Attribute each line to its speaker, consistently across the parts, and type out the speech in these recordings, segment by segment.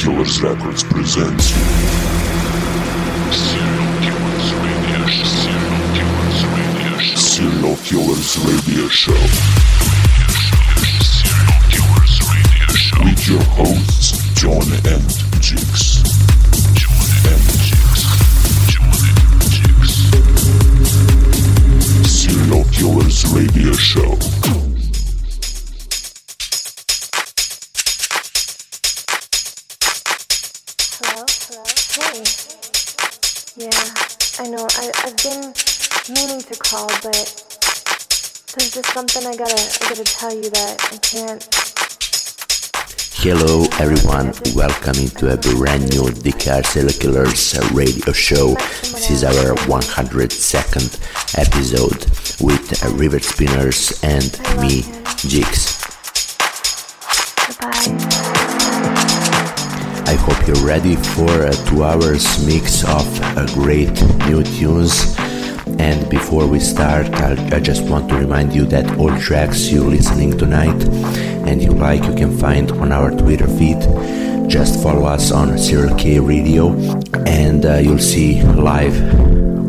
Speaker 1: Killers Records presents you Serial Killers Radio Show. Serial Killers Radio Show with your hosts John and Jix. Serial Killers Radio Show.
Speaker 2: I know. I, I've been meaning to call, but there's just something I gotta, I gotta tell you that I can't.
Speaker 3: Hello everyone, welcome into a brand new DKR Serial Killers radio show. This is our 102nd episode with River Spinners and me, Jigs.
Speaker 2: Goodbye.
Speaker 3: I hope you're ready for a two hours mix of uh, great new tunes. And before we start, I, I just want to remind you that all tracks you're listening tonight and you like, you can find on our Twitter feed. Just follow us on Serial K Radio, and uh, you'll see live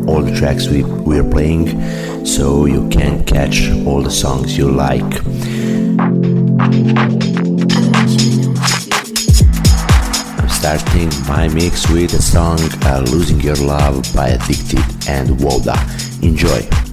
Speaker 3: all the tracks we we're playing, so you can catch all the songs you like. Starting my mix with the song uh, Losing Your Love by Addicted and Woda. Enjoy.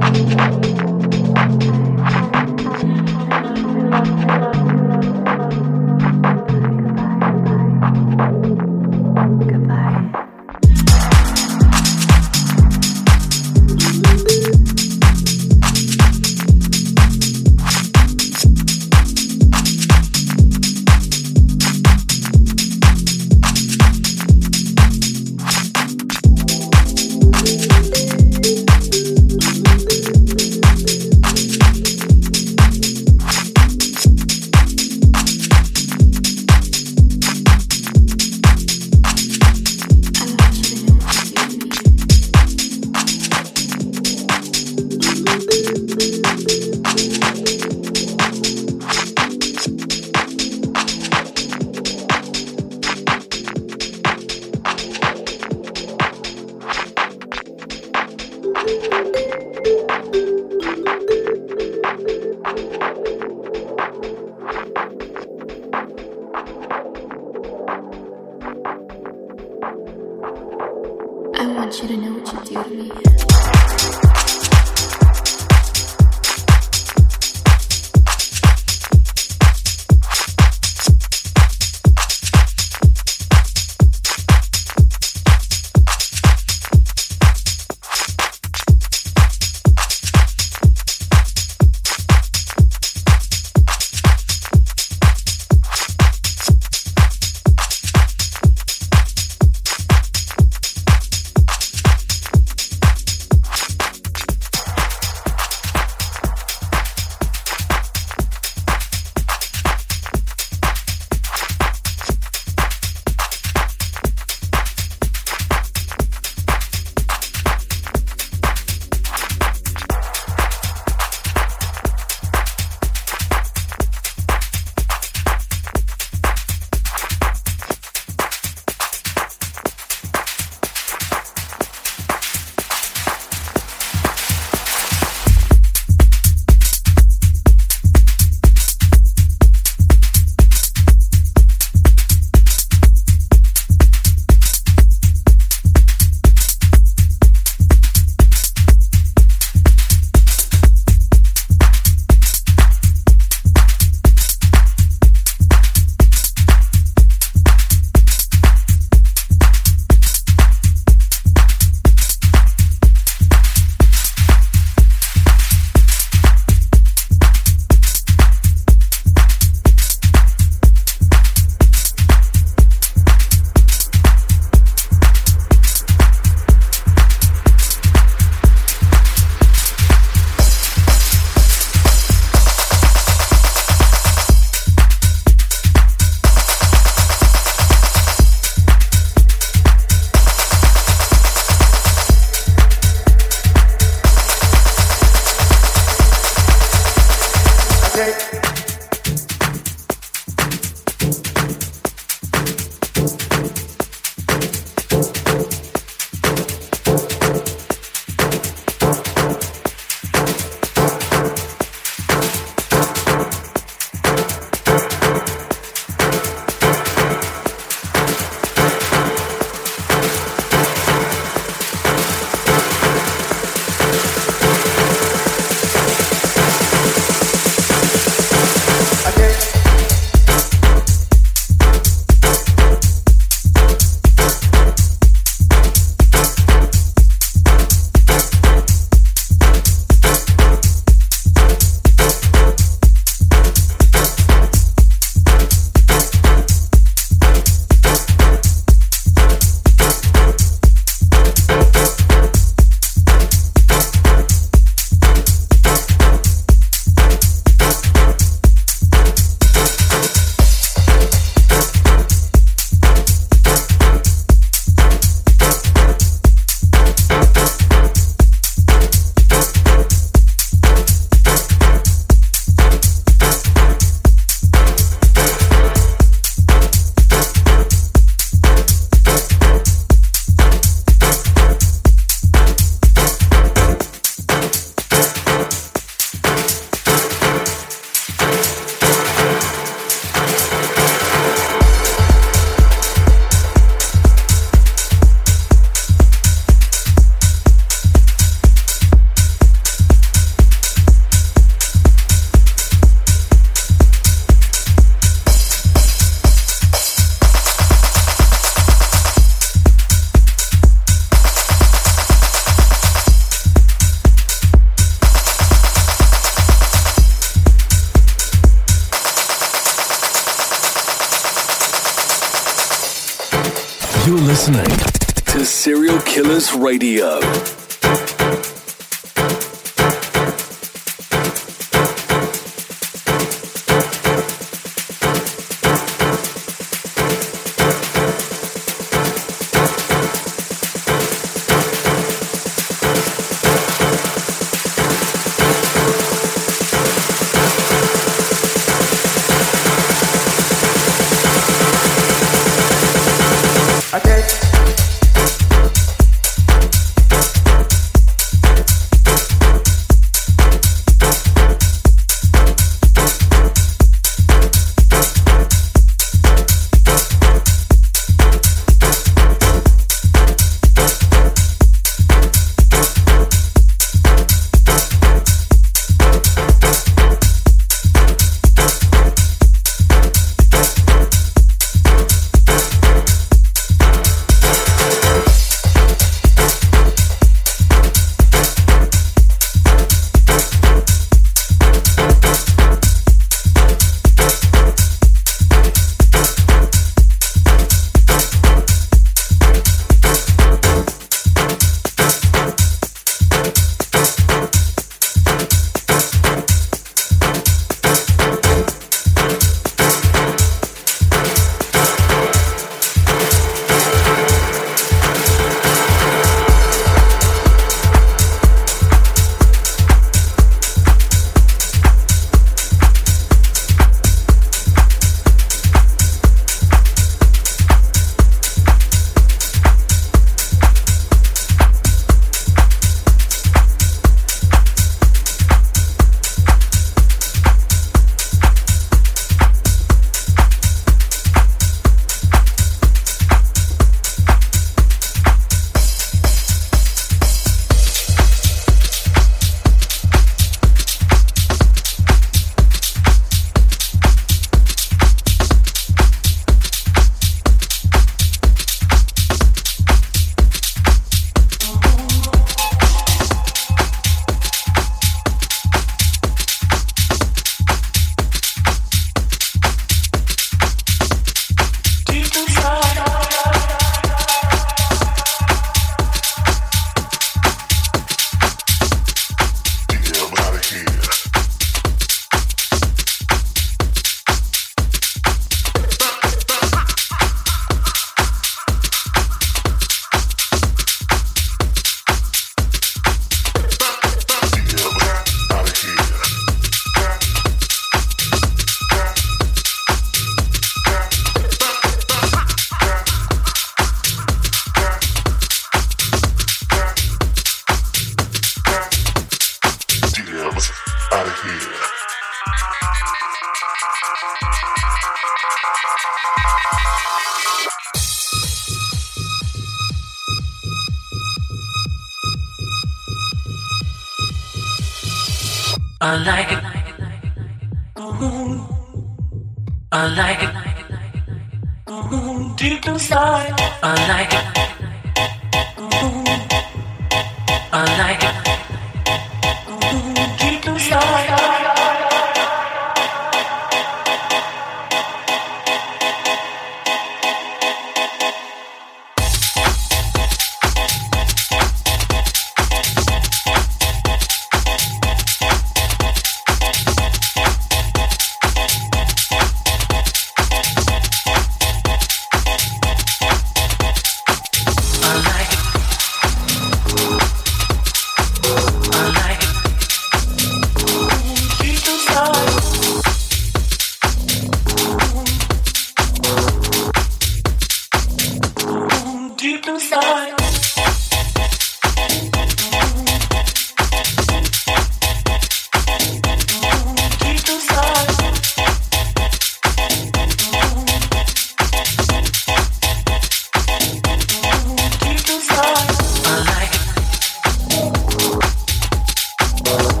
Speaker 2: Bye.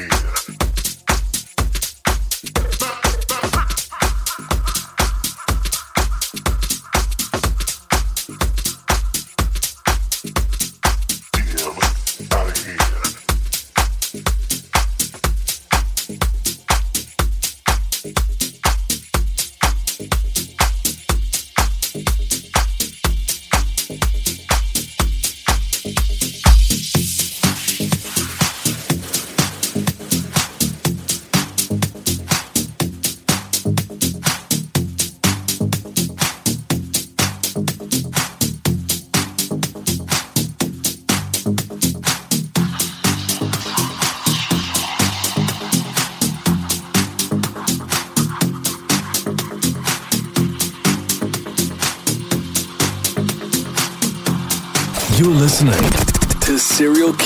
Speaker 2: here.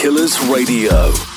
Speaker 2: Killers
Speaker 4: Radio.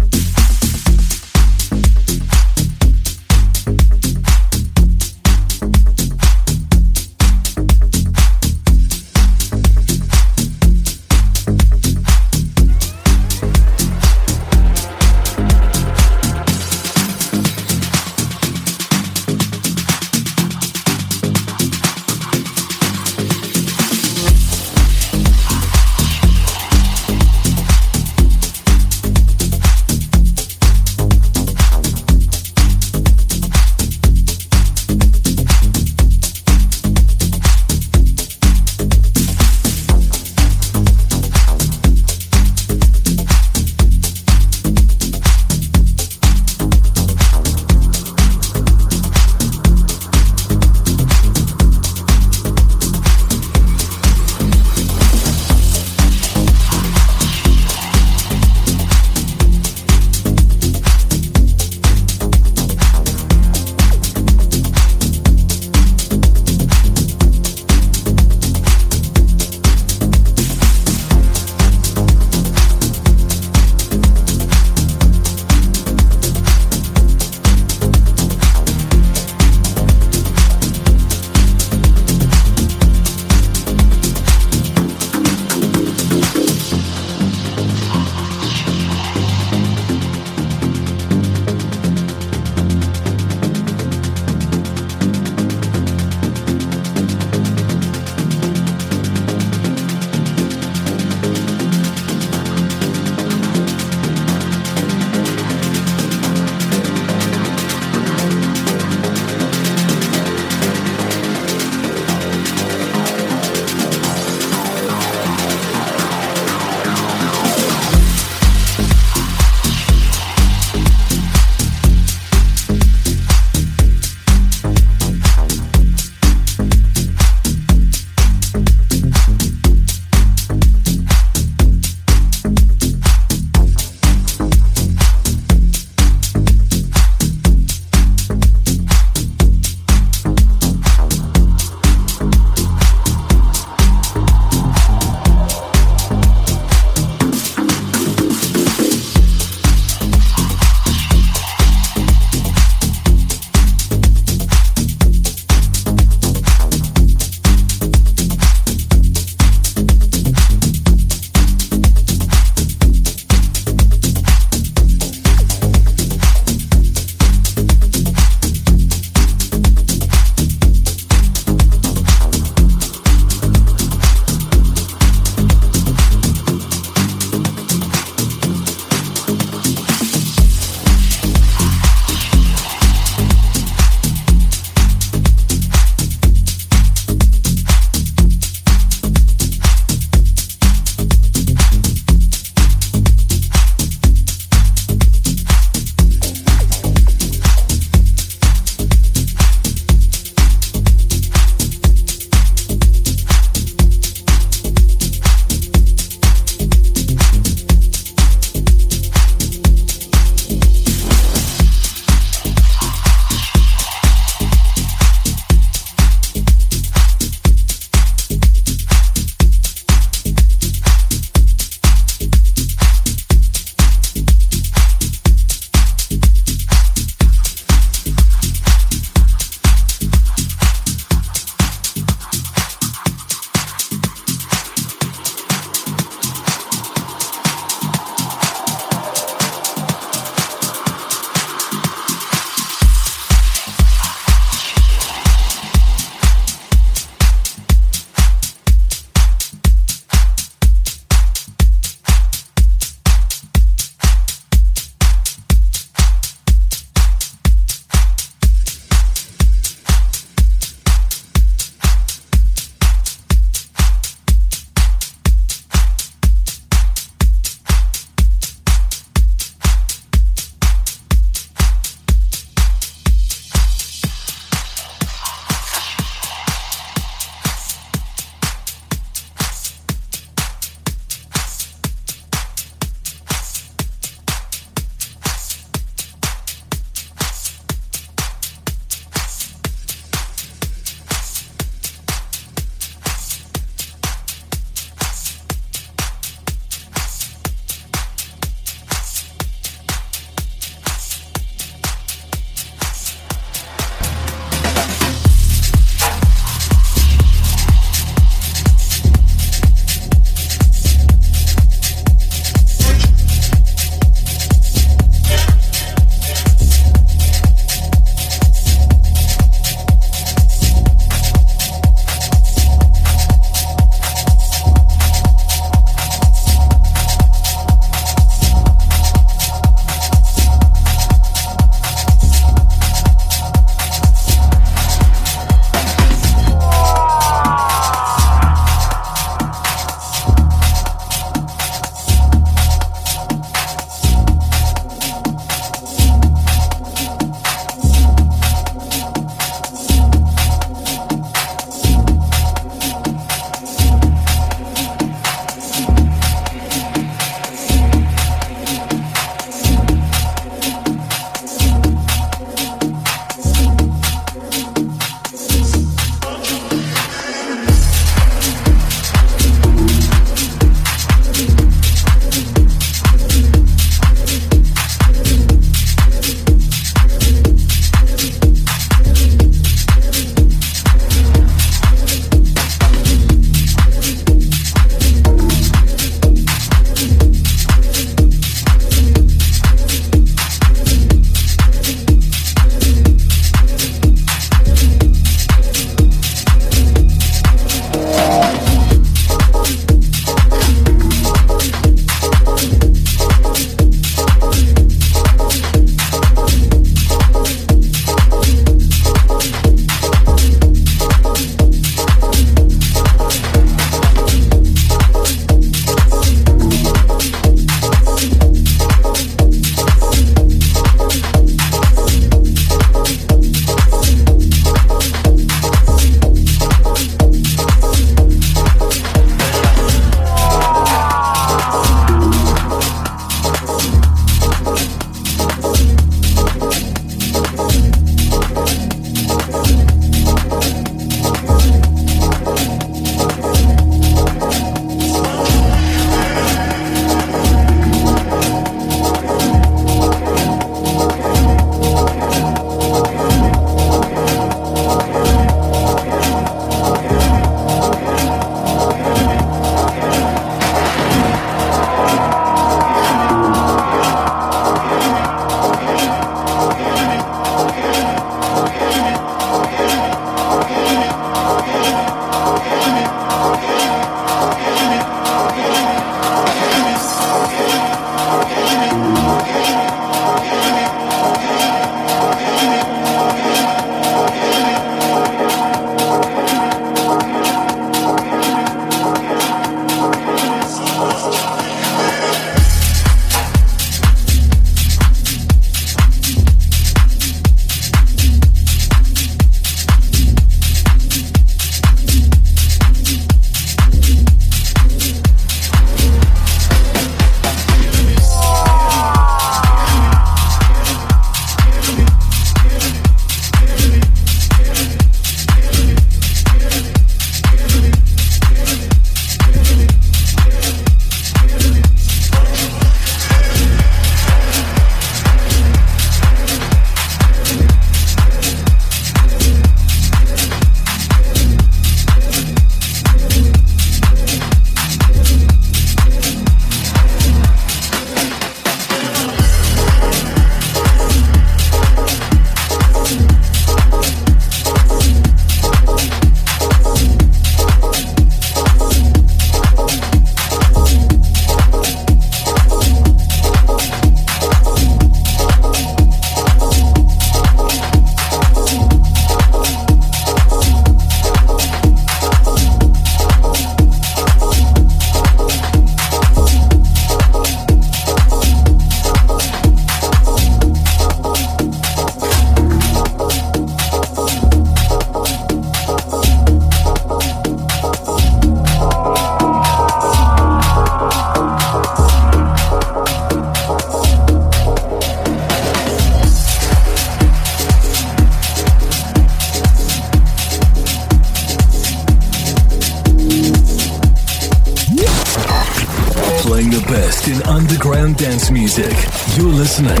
Speaker 4: playing the best in underground dance music. You're listening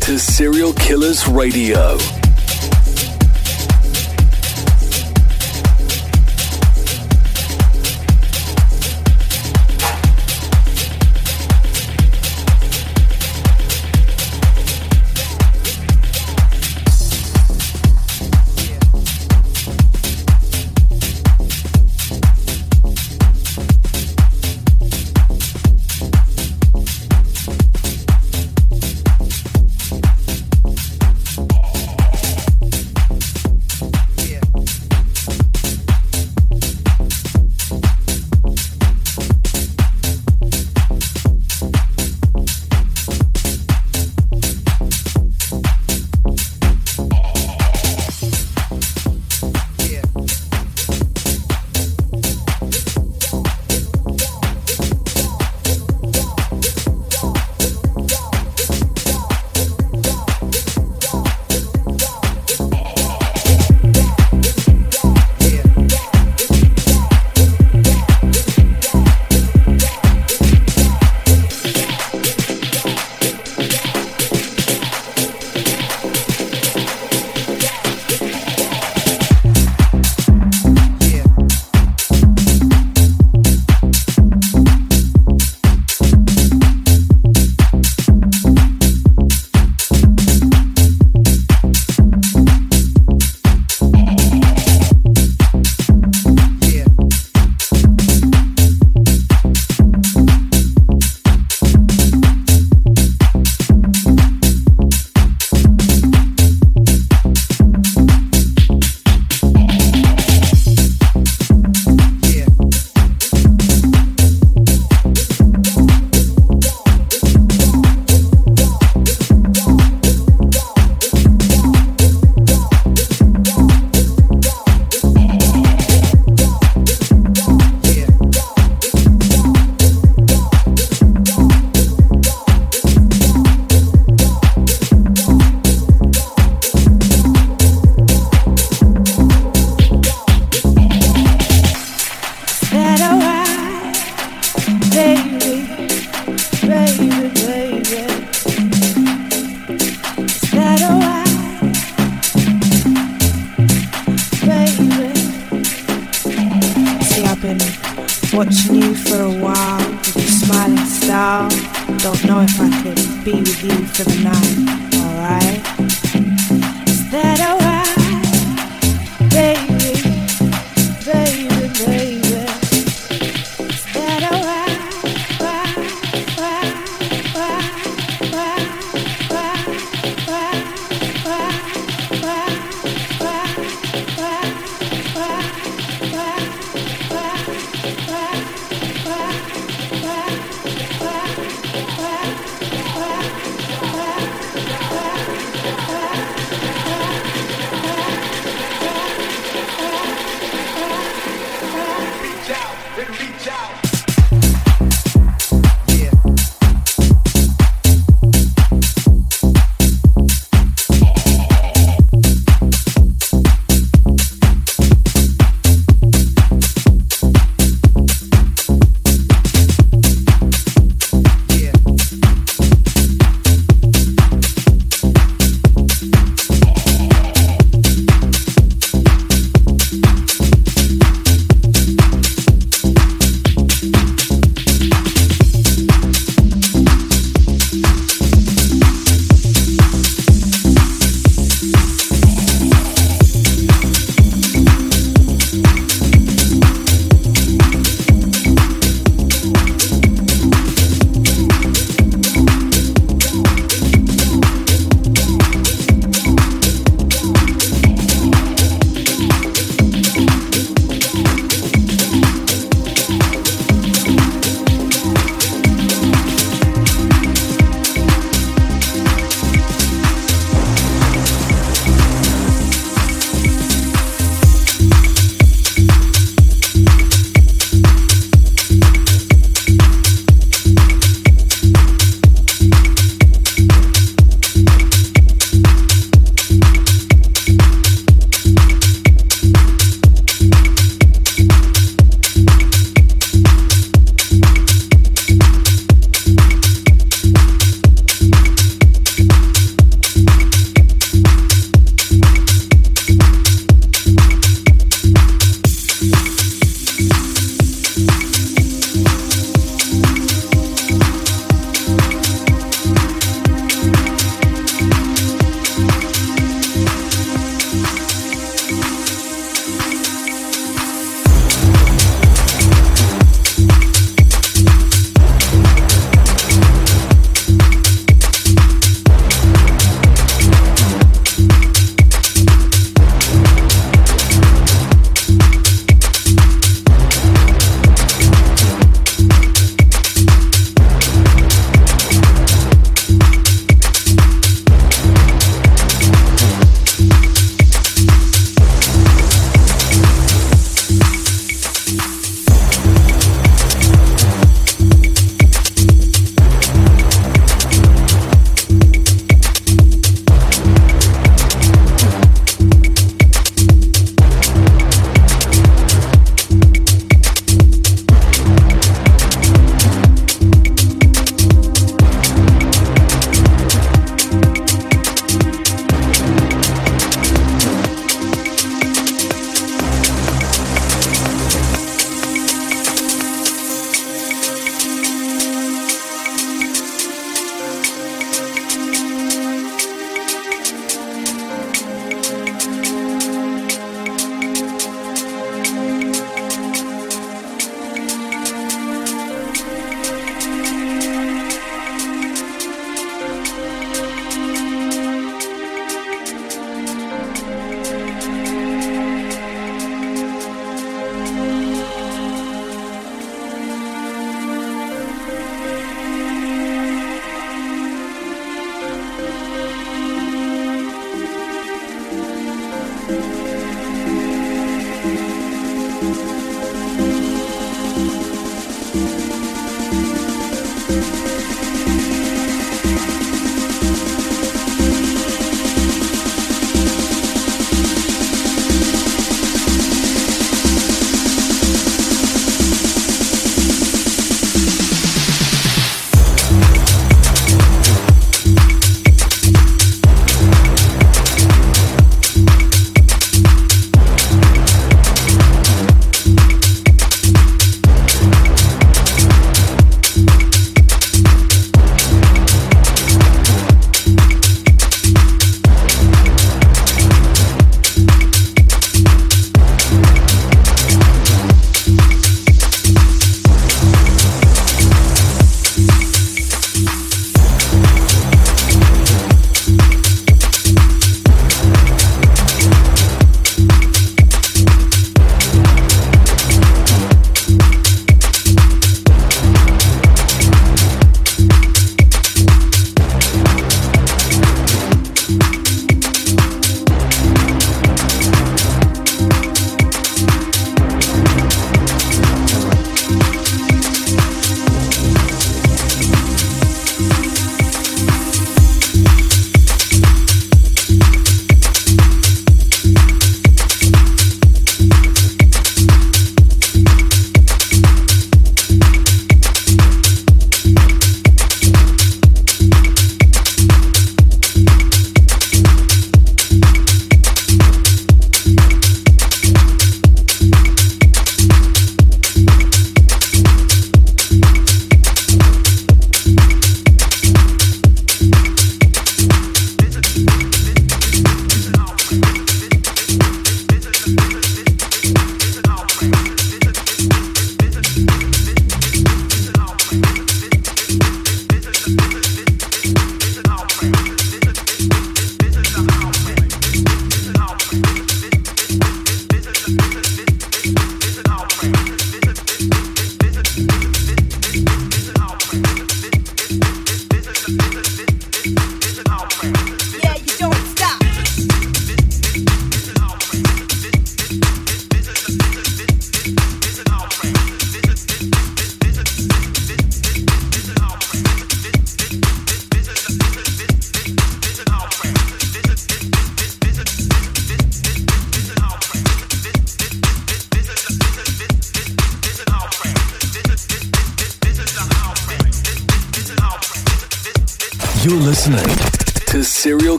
Speaker 4: to Serial Killers Radio.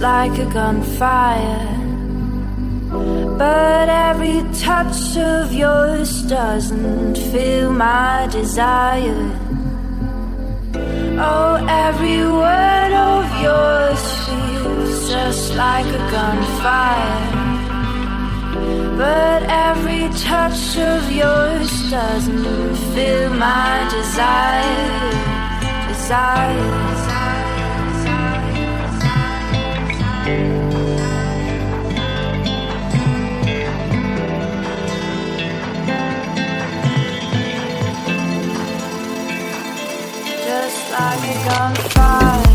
Speaker 5: Like a gunfire. But every touch of yours doesn't feel my desire. Oh, every word of yours feels just like a gunfire. But every touch of yours doesn't fill my desire. Desire. Just like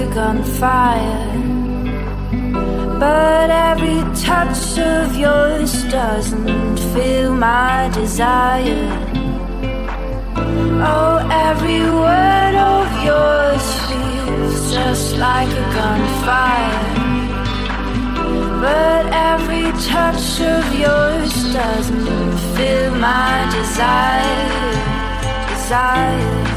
Speaker 5: a gunfire. But every touch of yours doesn't fill my desire. Oh, every word of yours feels just like a gunfire. But every touch of yours doesn't fill my desire. Desire.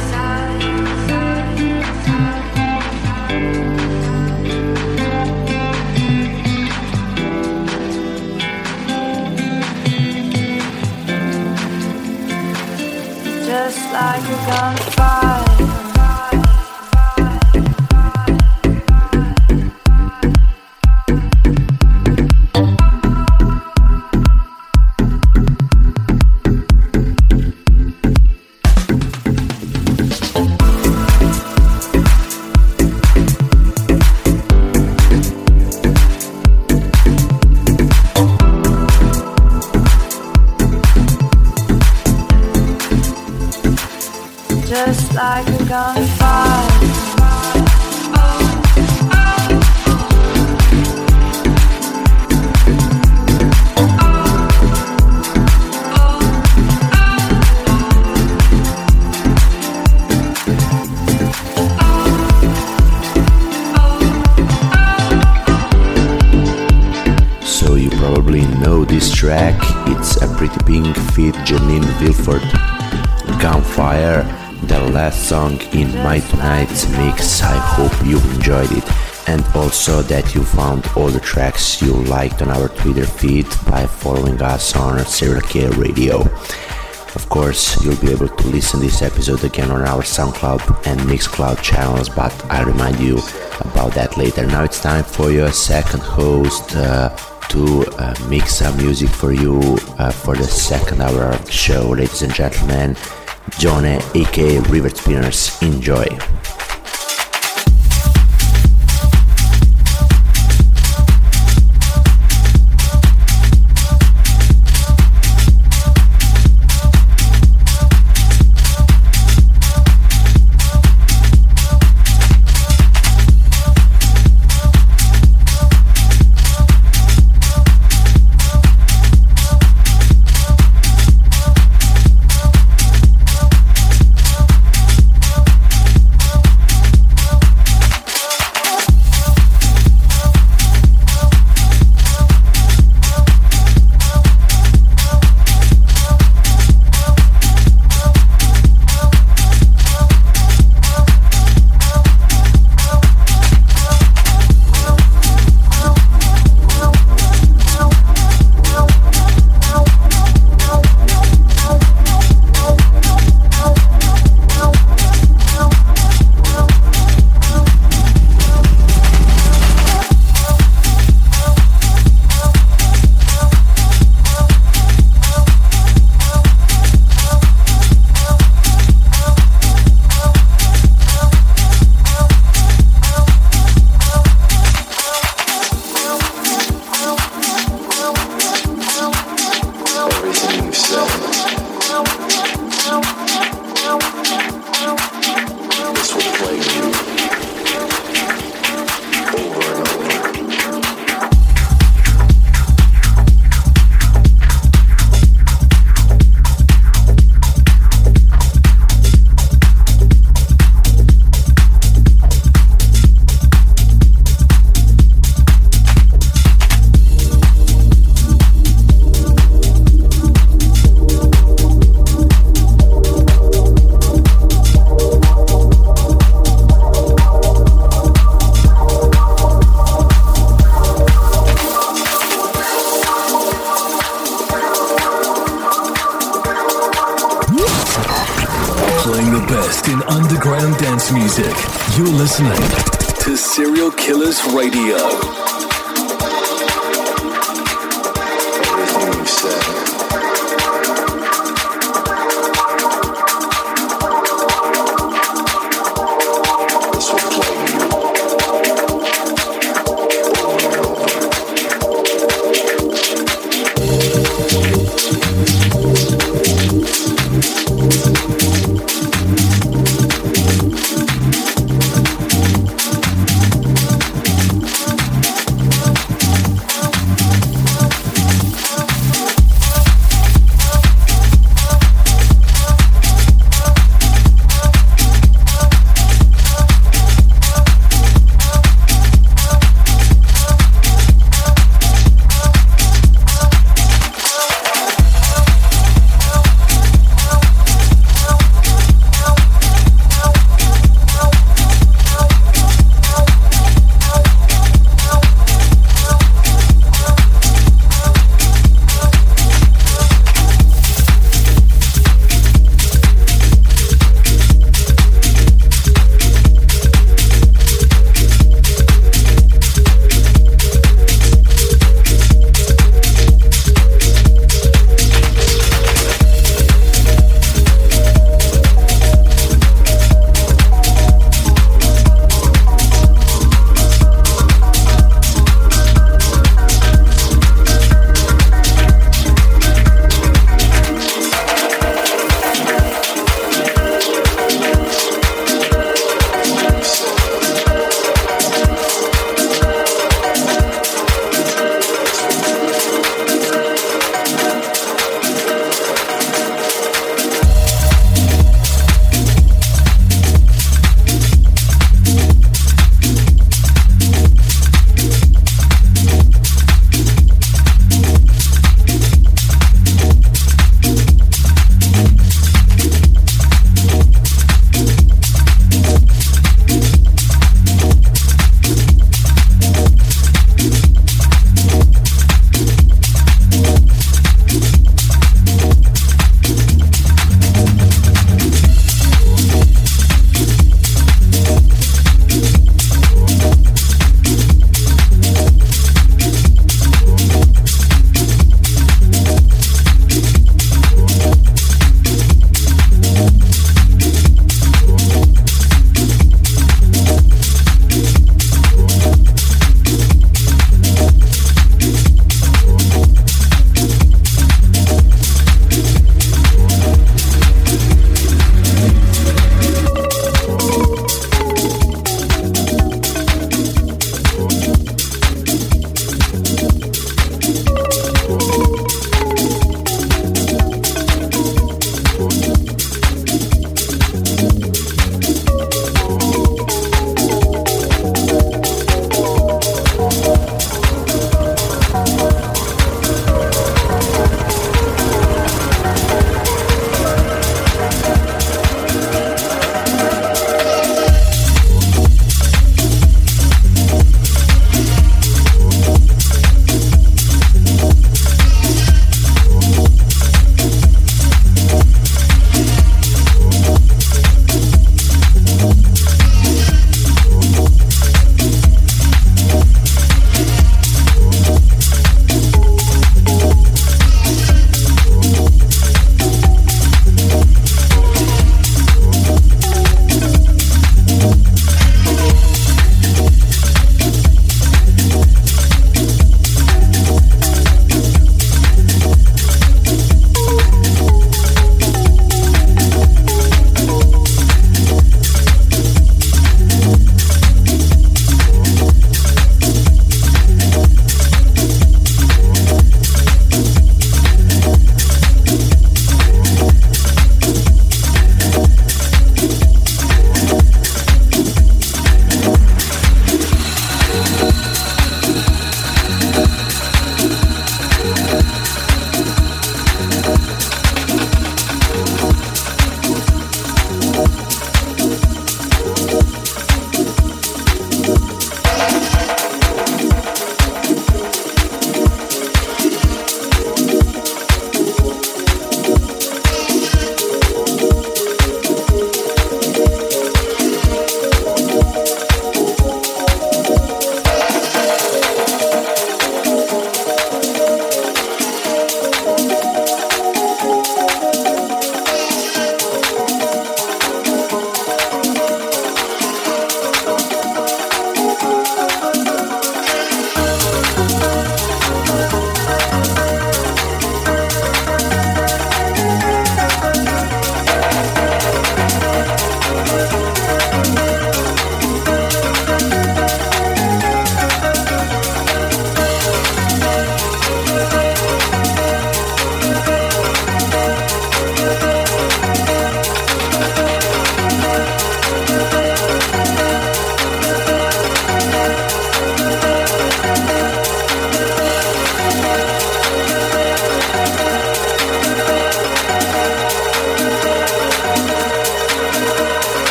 Speaker 5: Just like you're gonna Just
Speaker 3: track. It's a pretty pink feat Janine Wilford. Gunfire, last song in my tonight's mix. I hope you enjoyed it. And also that you found all the tracks you liked on our Twitter feed by following us on Serial Radio. Of course, you'll be able to listen this episode again on our SoundCloud and Mixcloud channels, but I'll remind you about that later. Now it's time for your second host uh, to uh, mix some music for you uh, for the second hour of the show, ladies and gentlemen. John aka River Spinners, enjoy.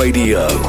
Speaker 4: Radio.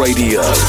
Speaker 4: Radio.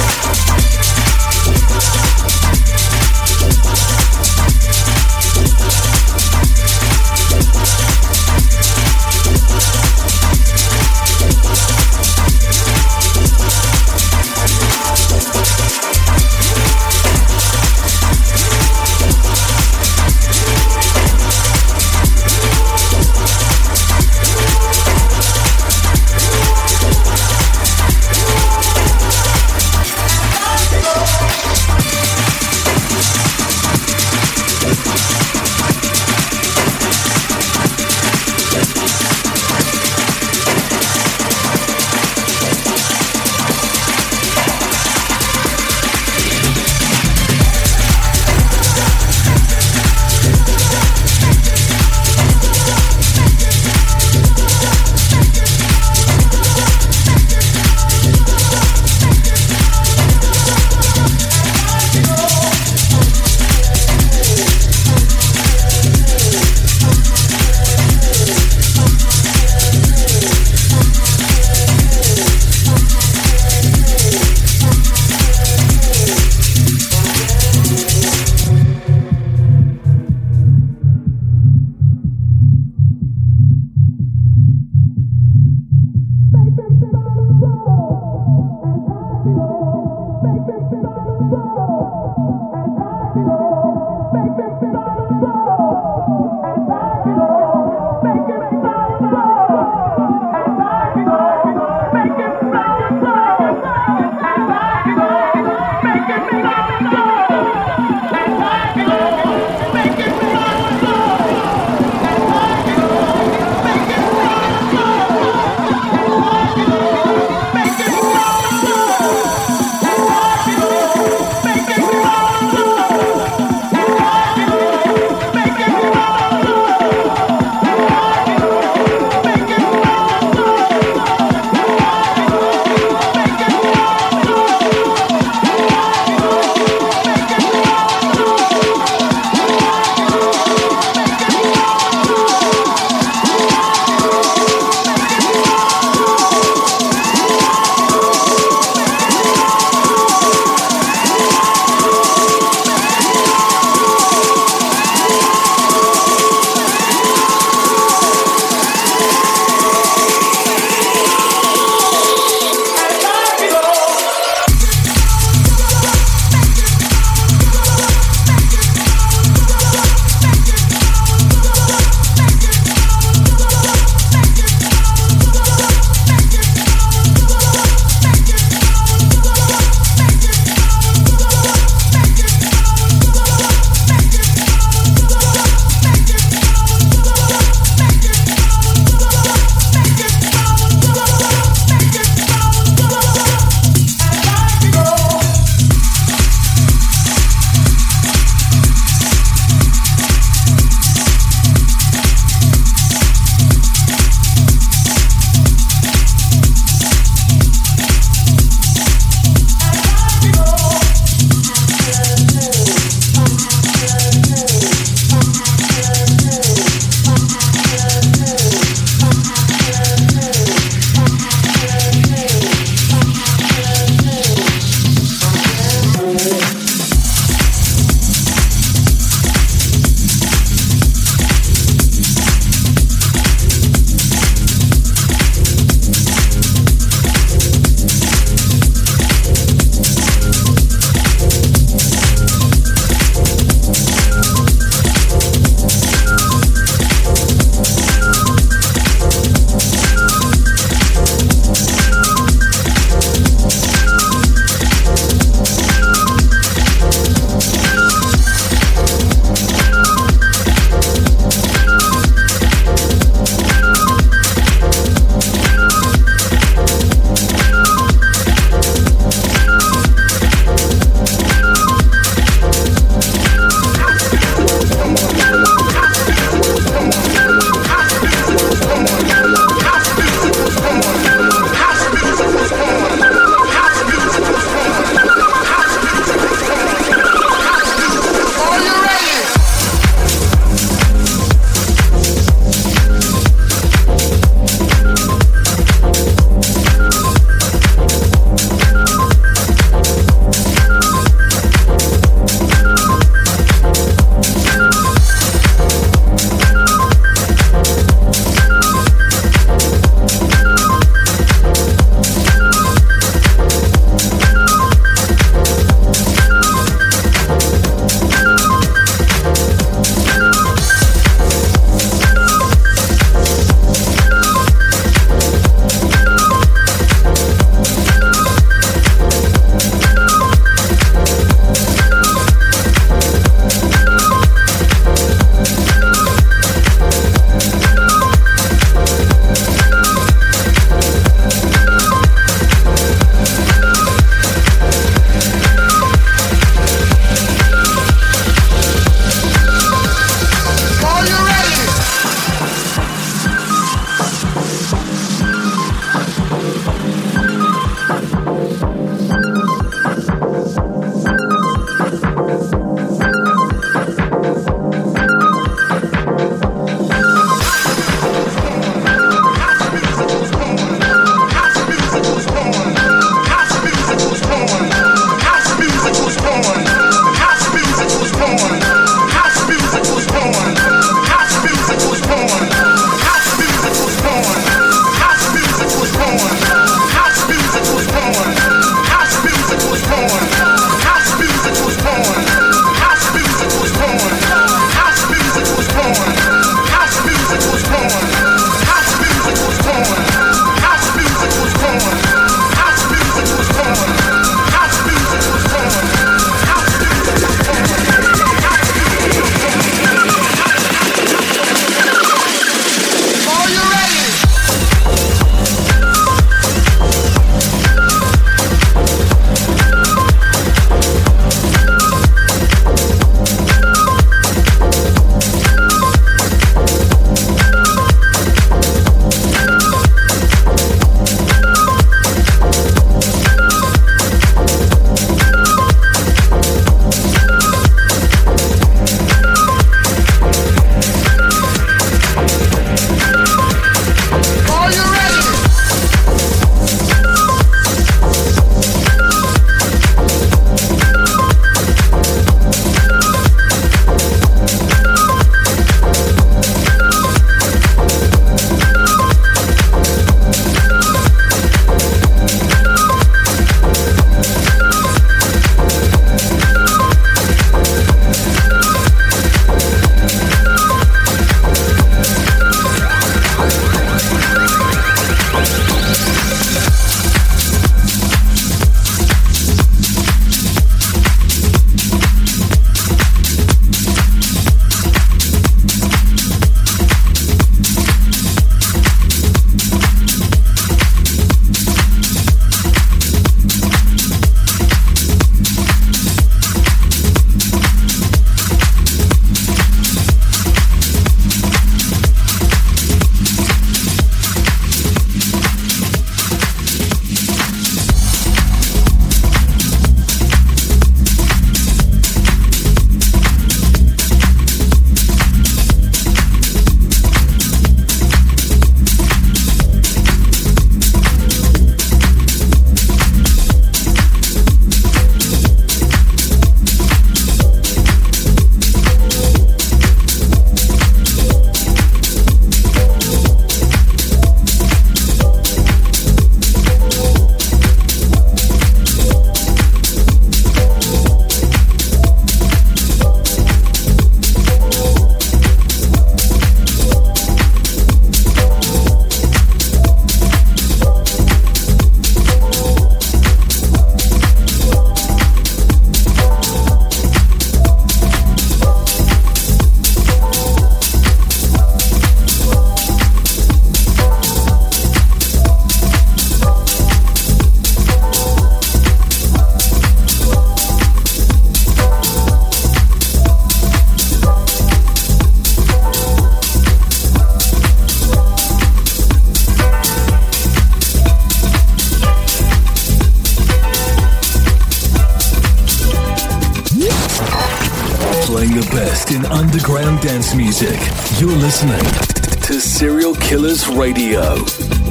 Speaker 4: Serial Killers Radio.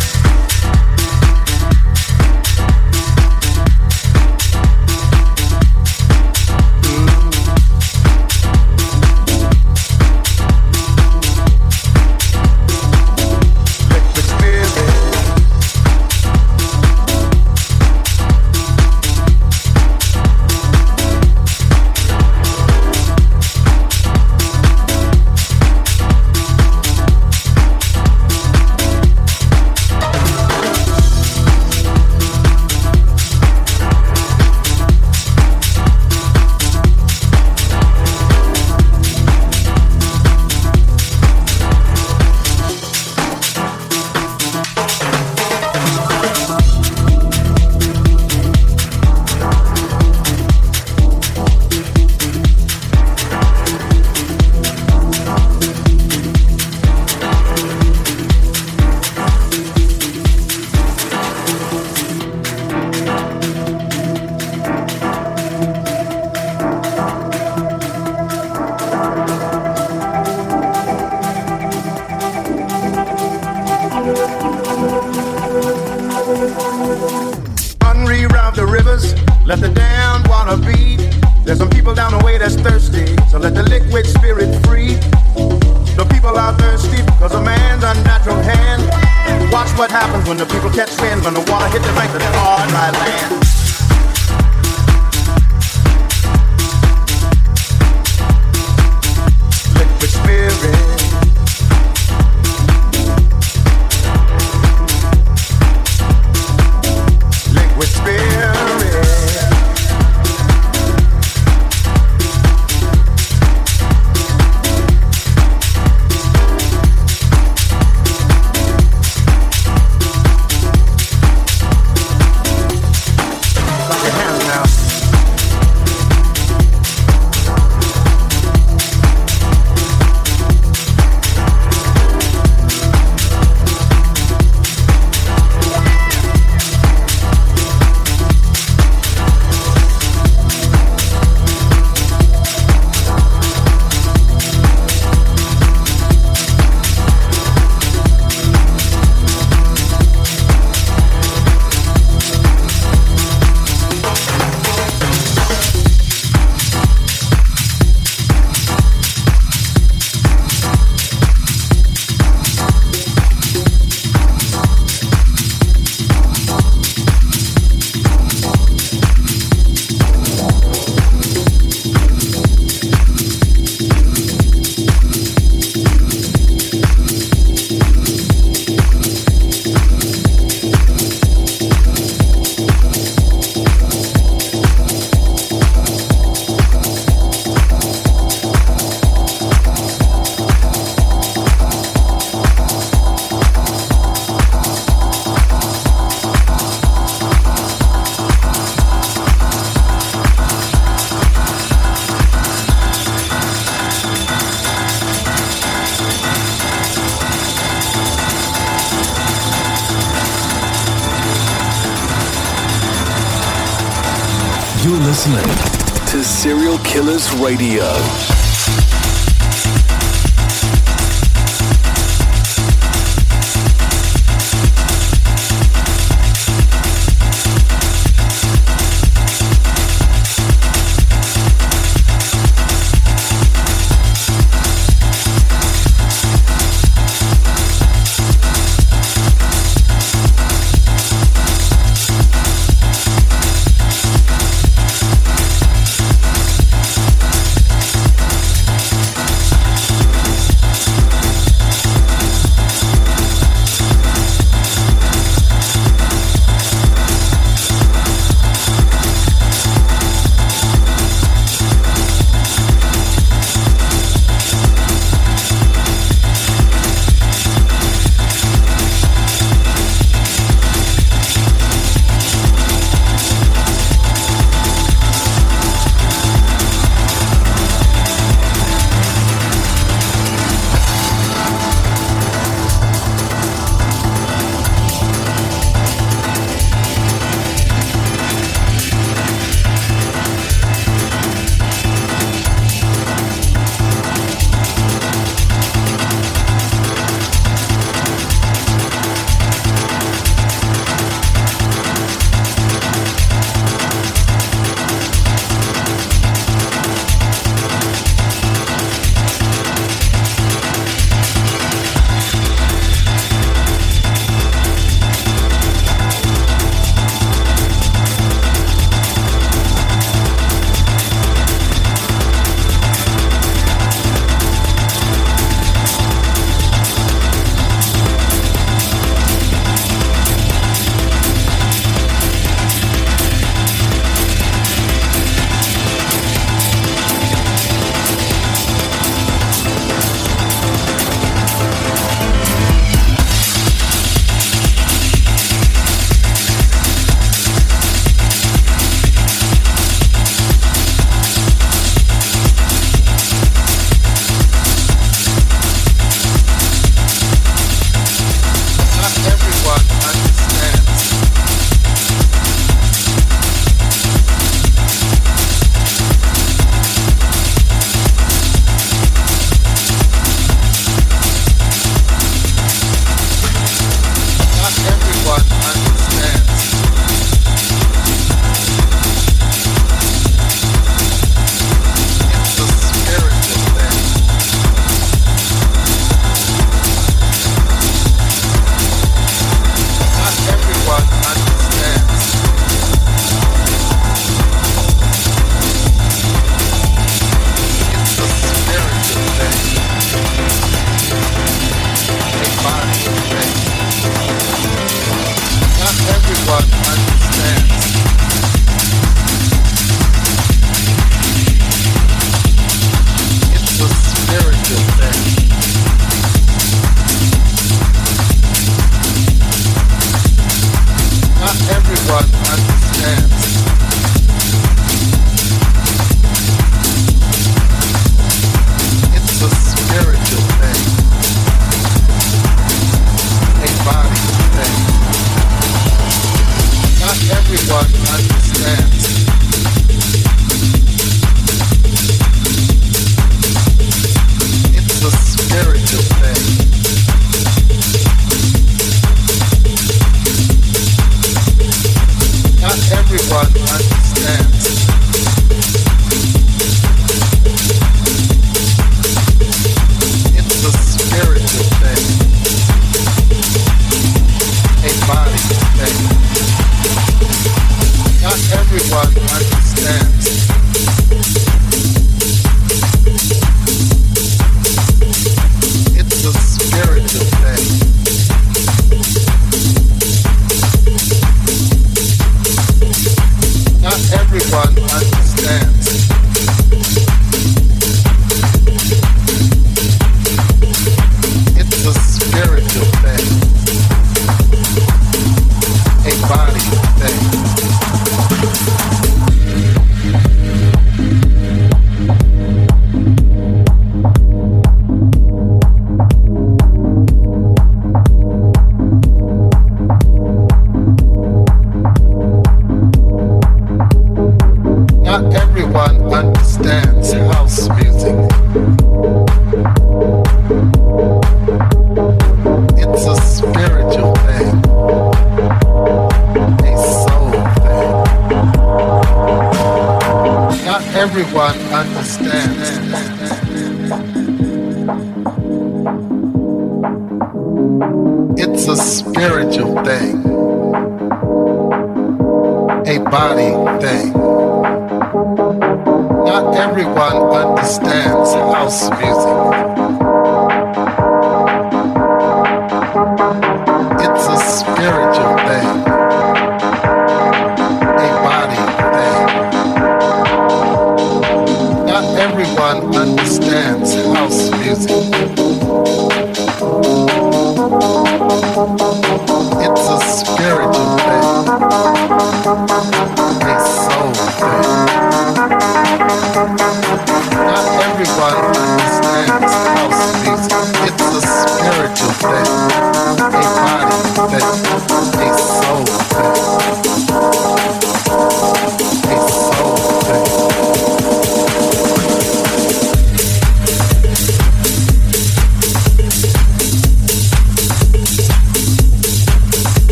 Speaker 4: Radio.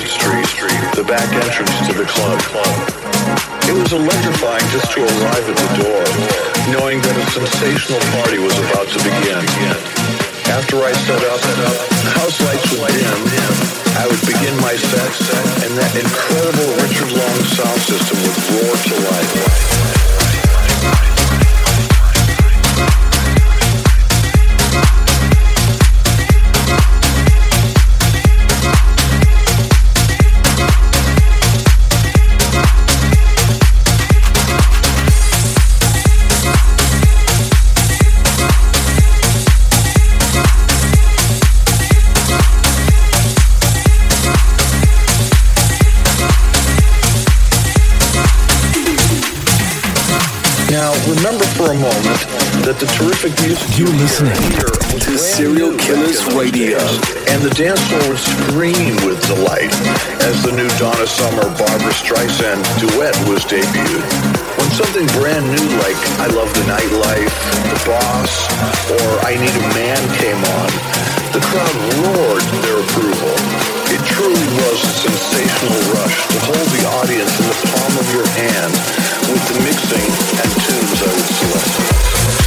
Speaker 6: 3rd Street, the back entrance to the club. It was electrifying just to arrive at the door, knowing that a sensational party was about to begin. After I set up, house lights would dim. I would begin my set, and that incredible Richard Long sound system would roar to life. For a moment that the terrific music
Speaker 4: You're listening
Speaker 6: here
Speaker 4: to Serial Killers
Speaker 6: back in those
Speaker 4: Radio.
Speaker 6: And the dance floor was scream with delight as the new Donna Summer Barbara Streisand duet was debuted. When something brand new like I Love the Nightlife, The Boss, or I Need a Man came on, the crowd roared their approval. It truly was a sensational rush to hold the audience in the palm of your hand with the mixing and tunes I would select.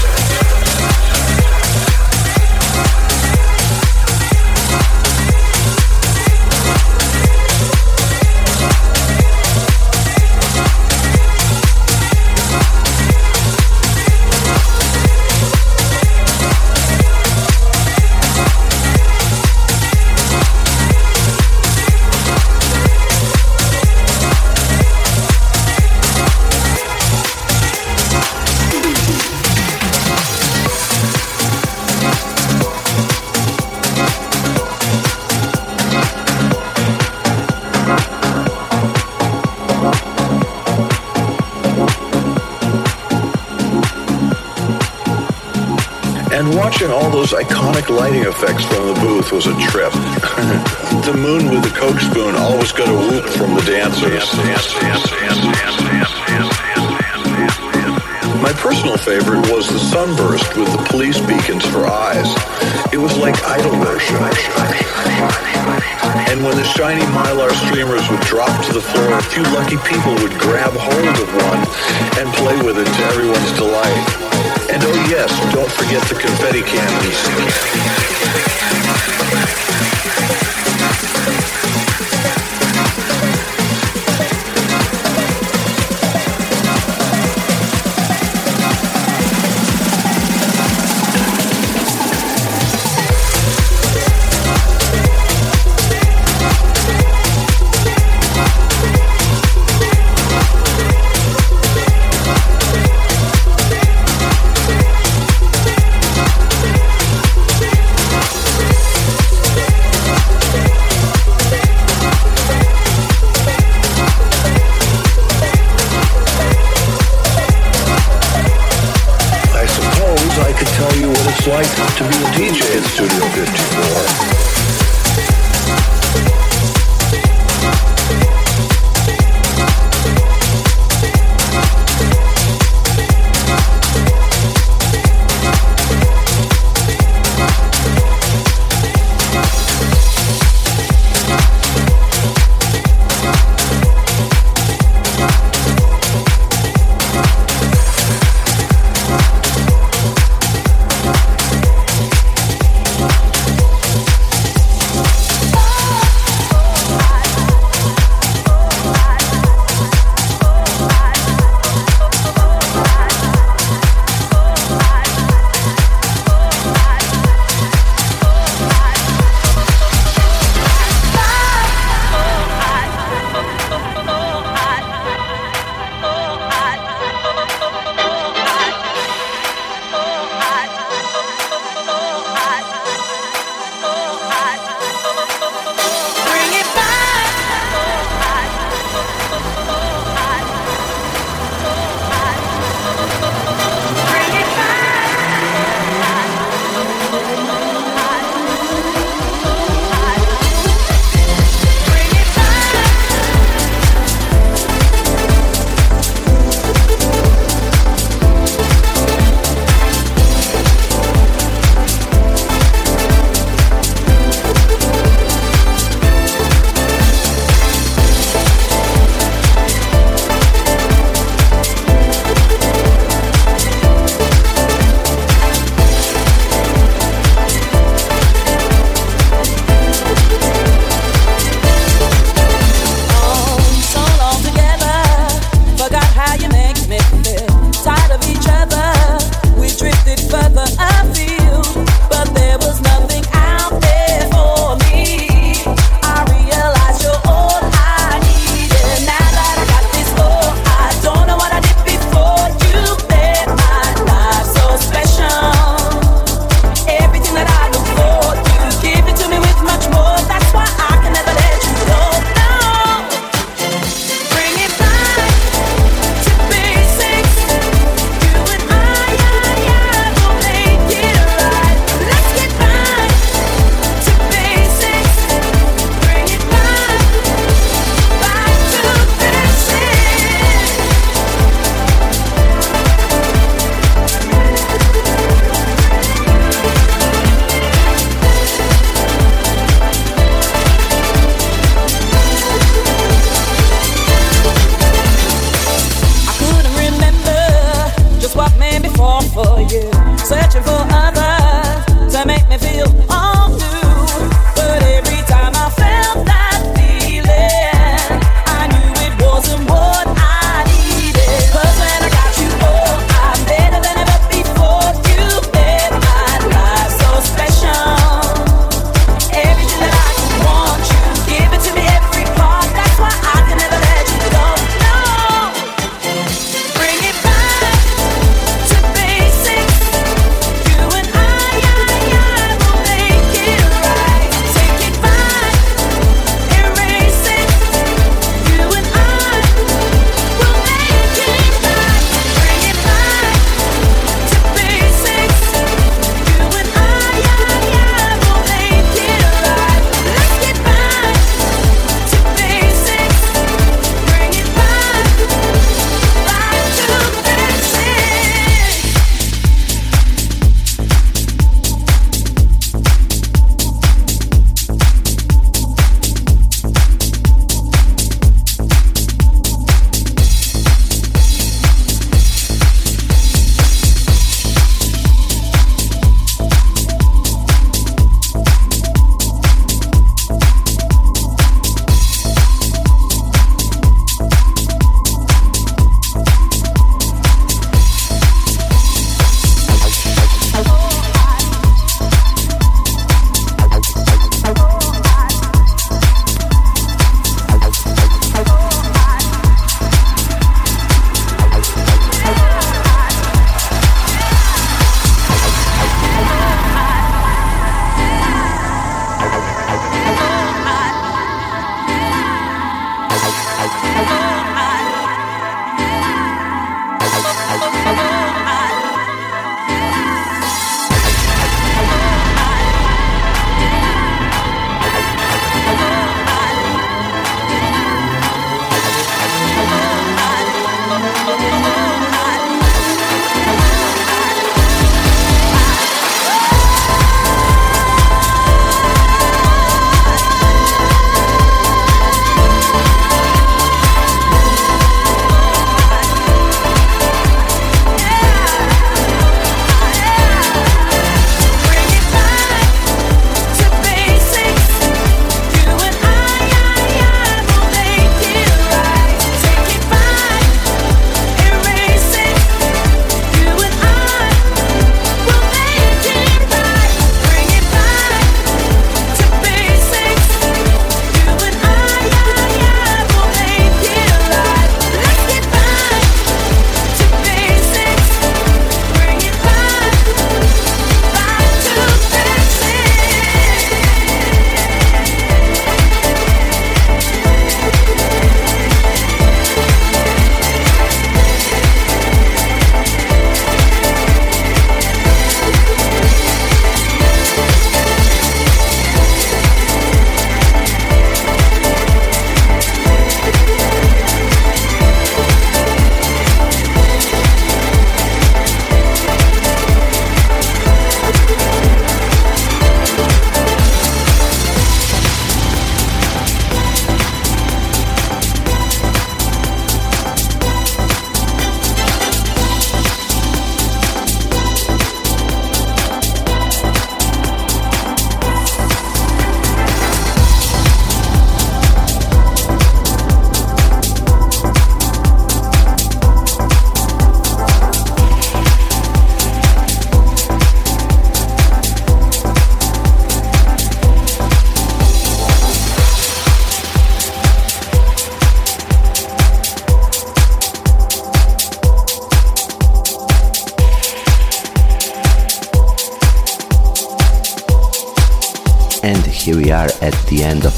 Speaker 6: Effects from the booth was a trip. the moon with the coke spoon always got a whoop from the dancers. My personal favorite was the sunburst with the police beacons for eyes. It was like idol worship. And when the shiny mylar streamers would drop to the floor, a few lucky people would grab hold of one and play with it to everyone's delight. And oh yes, don't forget the confetti cannons.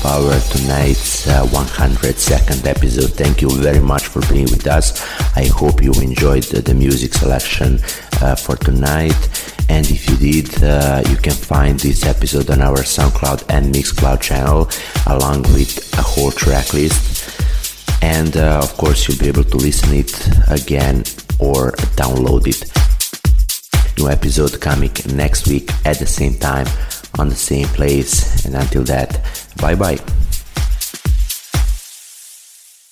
Speaker 3: Our tonight's uh, 102nd episode. Thank you very much for being with us. I hope you enjoyed the, the music selection uh, for tonight. And if you did, uh, you can find this episode on our SoundCloud and Mixcloud channel, along with a whole track list. And uh, of course, you'll be able to listen it again or download it. New episode coming next week at the same time on the same place. And until that, bye bye.